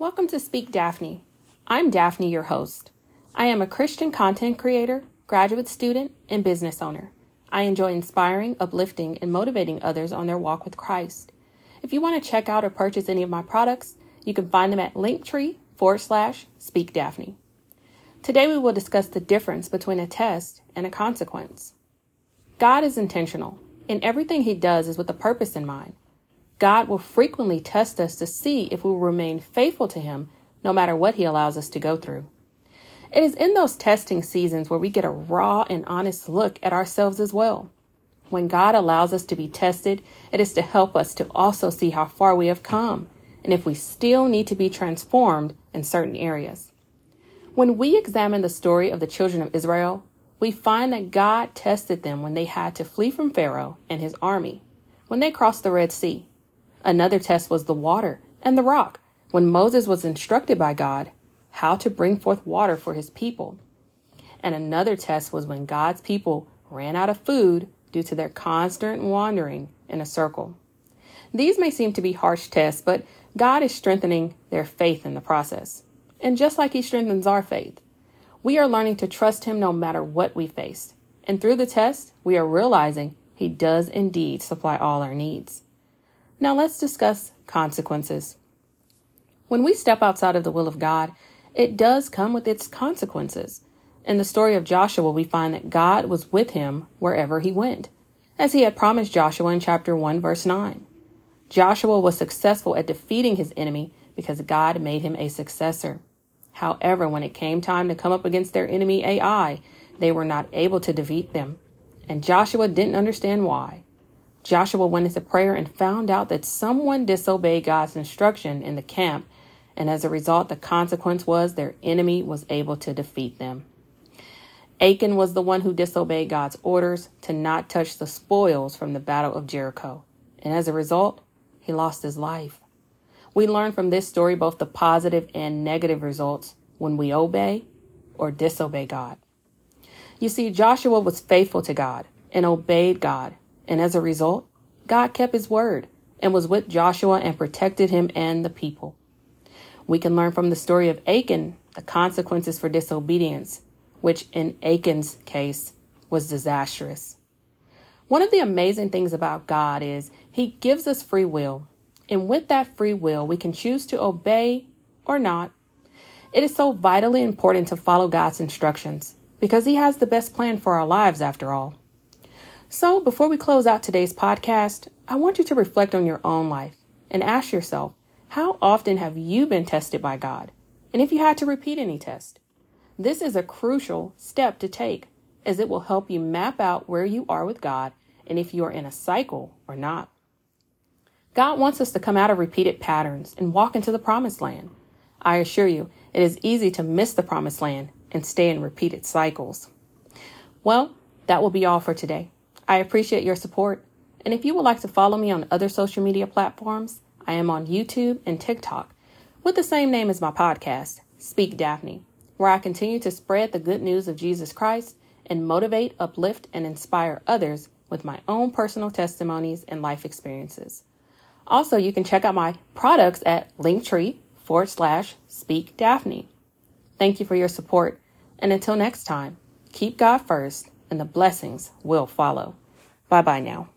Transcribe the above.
Welcome to Speak Daphne. I'm Daphne, your host. I am a Christian content creator, graduate student, and business owner. I enjoy inspiring, uplifting, and motivating others on their walk with Christ. If you want to check out or purchase any of my products, you can find them at linktree forward slash speak Daphne. Today we will discuss the difference between a test and a consequence. God is intentional, and everything he does is with a purpose in mind. God will frequently test us to see if we will remain faithful to Him no matter what He allows us to go through. It is in those testing seasons where we get a raw and honest look at ourselves as well. When God allows us to be tested, it is to help us to also see how far we have come and if we still need to be transformed in certain areas. When we examine the story of the children of Israel, we find that God tested them when they had to flee from Pharaoh and his army, when they crossed the Red Sea, Another test was the water and the rock, when Moses was instructed by God how to bring forth water for his people. And another test was when God's people ran out of food due to their constant wandering in a circle. These may seem to be harsh tests, but God is strengthening their faith in the process. And just like He strengthens our faith, we are learning to trust Him no matter what we face. And through the test, we are realizing He does indeed supply all our needs. Now let's discuss consequences. When we step outside of the will of God, it does come with its consequences. In the story of Joshua, we find that God was with him wherever he went, as he had promised Joshua in chapter 1, verse 9. Joshua was successful at defeating his enemy because God made him a successor. However, when it came time to come up against their enemy Ai, they were not able to defeat them. And Joshua didn't understand why. Joshua went into prayer and found out that someone disobeyed God's instruction in the camp, and as a result, the consequence was their enemy was able to defeat them. Achan was the one who disobeyed God's orders to not touch the spoils from the battle of Jericho, and as a result, he lost his life. We learn from this story both the positive and negative results when we obey or disobey God. You see, Joshua was faithful to God and obeyed God and as a result, God kept his word and was with Joshua and protected him and the people. We can learn from the story of Achan the consequences for disobedience, which in Achan's case was disastrous. One of the amazing things about God is he gives us free will, and with that free will, we can choose to obey or not. It is so vitally important to follow God's instructions because he has the best plan for our lives after all. So, before we close out today's podcast, I want you to reflect on your own life and ask yourself how often have you been tested by God? And if you had to repeat any test, this is a crucial step to take as it will help you map out where you are with God and if you are in a cycle or not. God wants us to come out of repeated patterns and walk into the promised land. I assure you, it is easy to miss the promised land and stay in repeated cycles. Well, that will be all for today. I appreciate your support. And if you would like to follow me on other social media platforms, I am on YouTube and TikTok with the same name as my podcast, Speak Daphne, where I continue to spread the good news of Jesus Christ and motivate, uplift, and inspire others with my own personal testimonies and life experiences. Also, you can check out my products at linktree forward slash speak Daphne. Thank you for your support. And until next time, keep God first and the blessings will follow. Bye bye now.